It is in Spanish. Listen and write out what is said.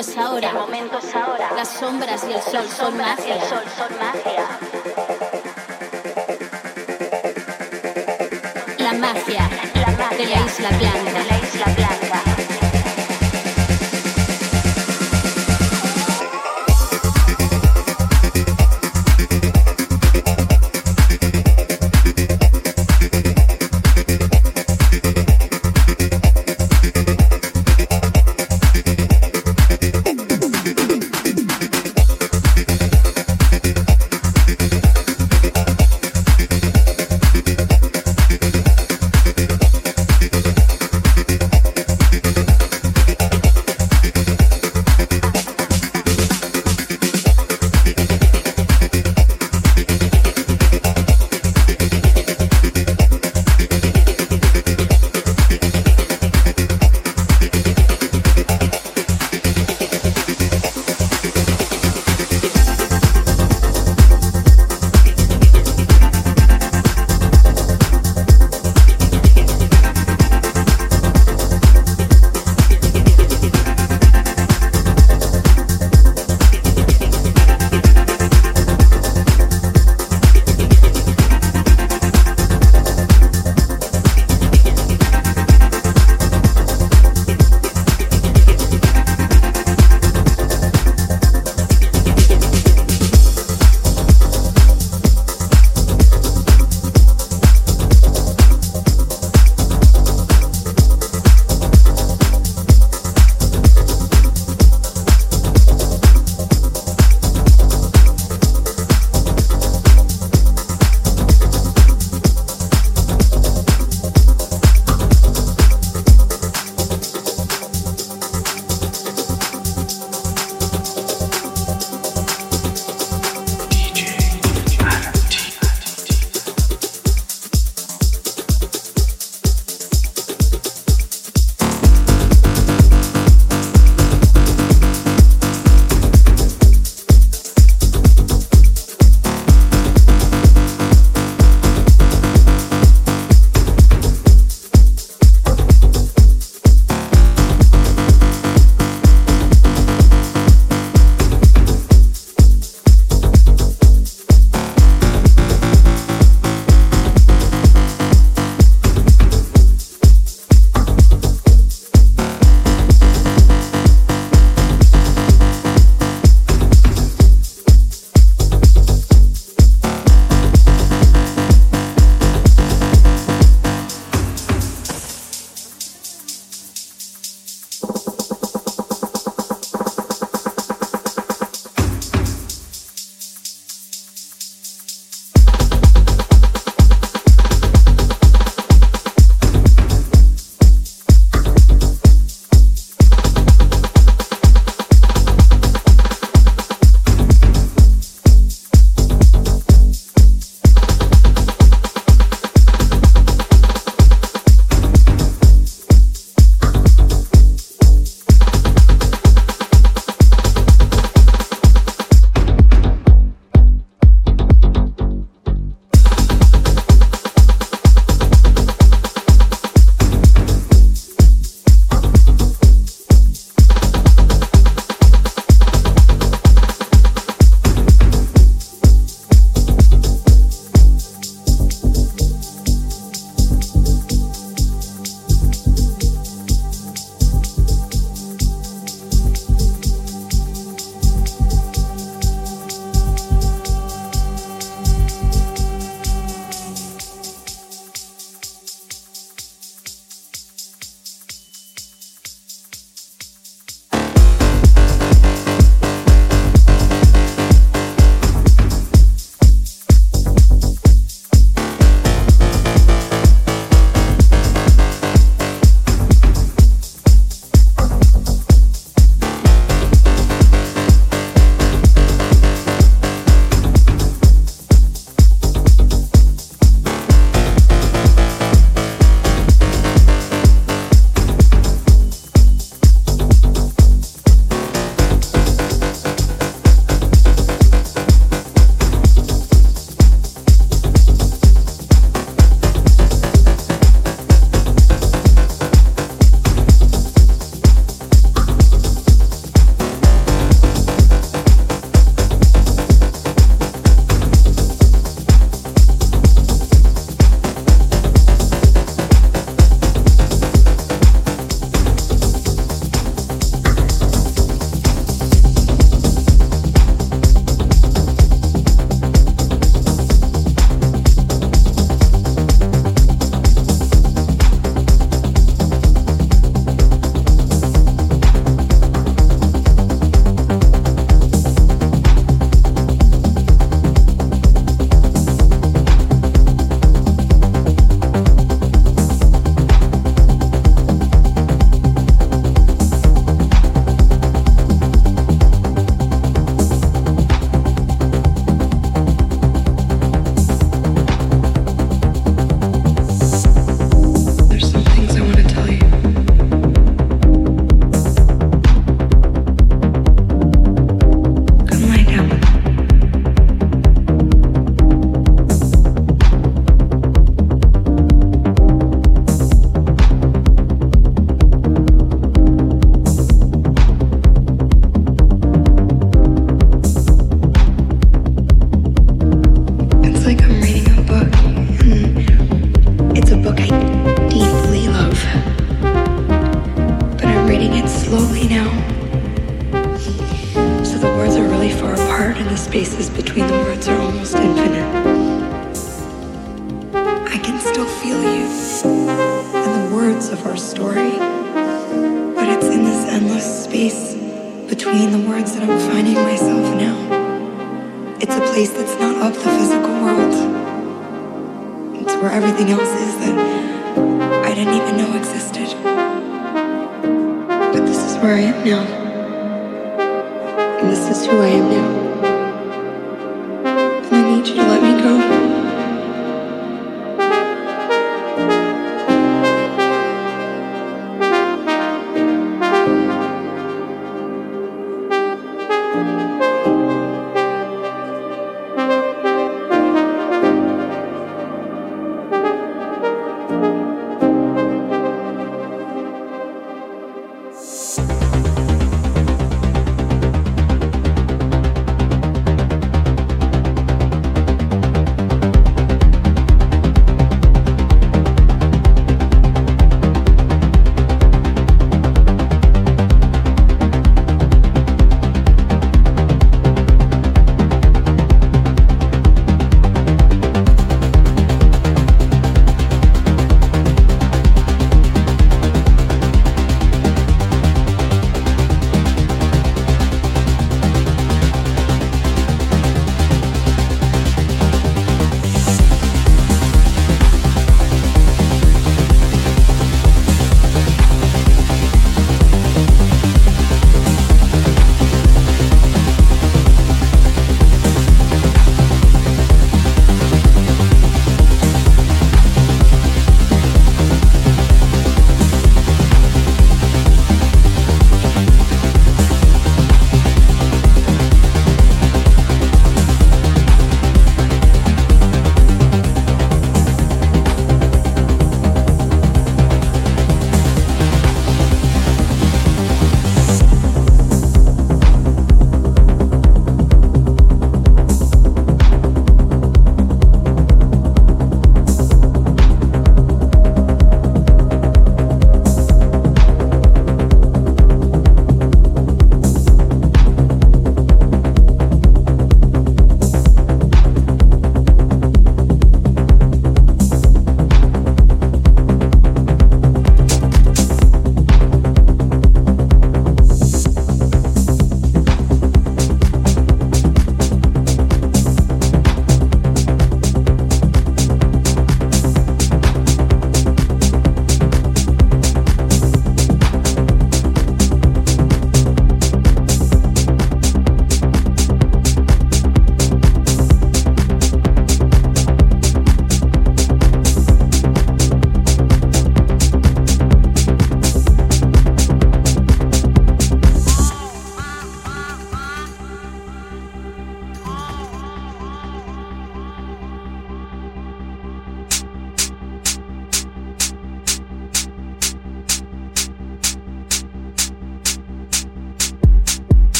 momento es ahora. El momento es ahora. Las sombras y el sol son el magia. sol son